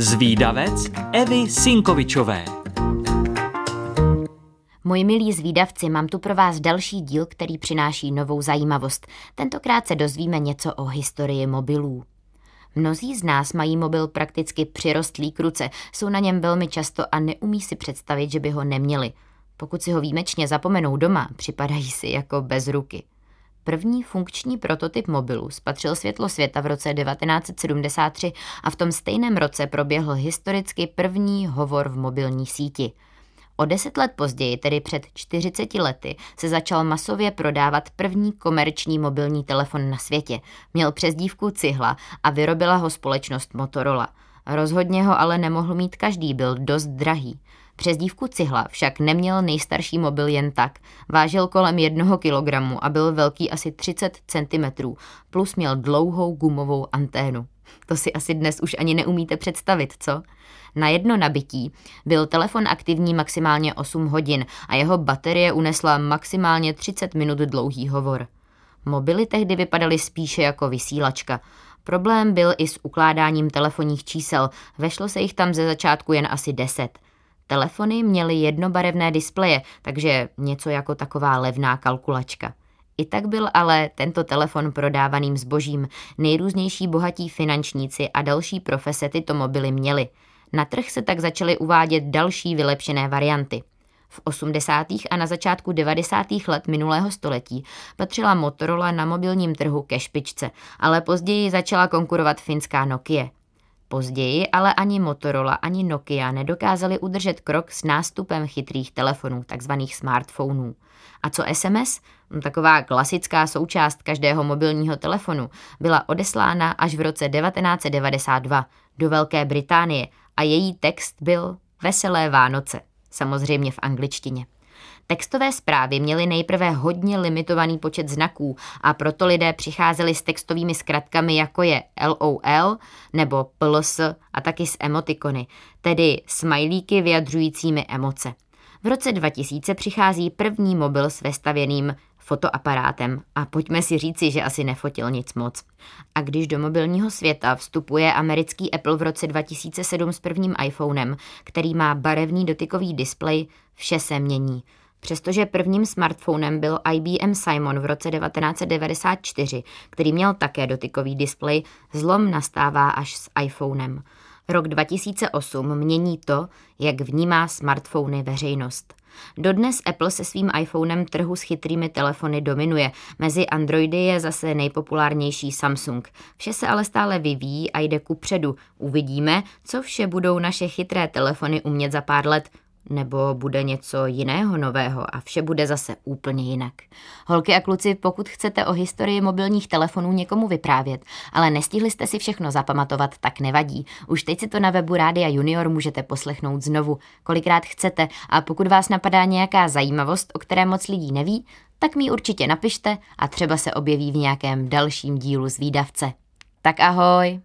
Zvídavec Evy Sinkovičové Moji milí zvídavci, mám tu pro vás další díl, který přináší novou zajímavost. Tentokrát se dozvíme něco o historii mobilů. Mnozí z nás mají mobil prakticky přirostlý k ruce, jsou na něm velmi často a neumí si představit, že by ho neměli. Pokud si ho výjimečně zapomenou doma, připadají si jako bez ruky. První funkční prototyp mobilu spatřil světlo světa v roce 1973 a v tom stejném roce proběhl historicky první hovor v mobilní síti. O deset let později, tedy před 40 lety, se začal masově prodávat první komerční mobilní telefon na světě. Měl přezdívku Cihla a vyrobila ho společnost Motorola. Rozhodně ho ale nemohl mít každý, byl dost drahý. Přezdívku Cihla však neměl nejstarší mobil jen tak. Vážil kolem jednoho kilogramu a byl velký asi 30 cm, plus měl dlouhou gumovou anténu. To si asi dnes už ani neumíte představit, co? Na jedno nabití byl telefon aktivní maximálně 8 hodin a jeho baterie unesla maximálně 30 minut dlouhý hovor. Mobily tehdy vypadaly spíše jako vysílačka. Problém byl i s ukládáním telefonních čísel, vešlo se jich tam ze začátku jen asi 10. Telefony měly jednobarevné displeje, takže něco jako taková levná kalkulačka. I tak byl ale tento telefon prodávaným zbožím. Nejrůznější bohatí finančníci a další profese tyto mobily měli. Na trh se tak začaly uvádět další vylepšené varianty. V 80. a na začátku 90. let minulého století patřila Motorola na mobilním trhu ke špičce, ale později začala konkurovat finská Nokia. Později ale ani Motorola, ani Nokia nedokázali udržet krok s nástupem chytrých telefonů, takzvaných smartphonů. A co SMS? No, taková klasická součást každého mobilního telefonu byla odeslána až v roce 1992 do Velké Británie a její text byl Veselé Vánoce, samozřejmě v angličtině. Textové zprávy měly nejprve hodně limitovaný počet znaků a proto lidé přicházeli s textovými zkratkami jako je LOL nebo PLS a taky s emotikony, tedy smajlíky vyjadřujícími emoce. V roce 2000 přichází první mobil s vestavěným fotoaparátem a pojďme si říci, že asi nefotil nic moc. A když do mobilního světa vstupuje americký Apple v roce 2007 s prvním iPhonem, který má barevný dotykový displej, vše se mění. Přestože prvním smartphonem byl IBM Simon v roce 1994, který měl také dotykový displej, zlom nastává až s iPhonem. Rok 2008 mění to, jak vnímá smartfony veřejnost. Dodnes Apple se svým iPhonem trhu s chytrými telefony dominuje. Mezi Androidy je zase nejpopulárnější Samsung. Vše se ale stále vyvíjí a jde ku předu. Uvidíme, co vše budou naše chytré telefony umět za pár let. Nebo bude něco jiného nového a vše bude zase úplně jinak. Holky a kluci, pokud chcete o historii mobilních telefonů někomu vyprávět, ale nestihli jste si všechno zapamatovat, tak nevadí. Už teď si to na webu Rádia Junior můžete poslechnout znovu, kolikrát chcete a pokud vás napadá nějaká zajímavost, o které moc lidí neví, tak mi určitě napište a třeba se objeví v nějakém dalším dílu z výdavce. Tak ahoj!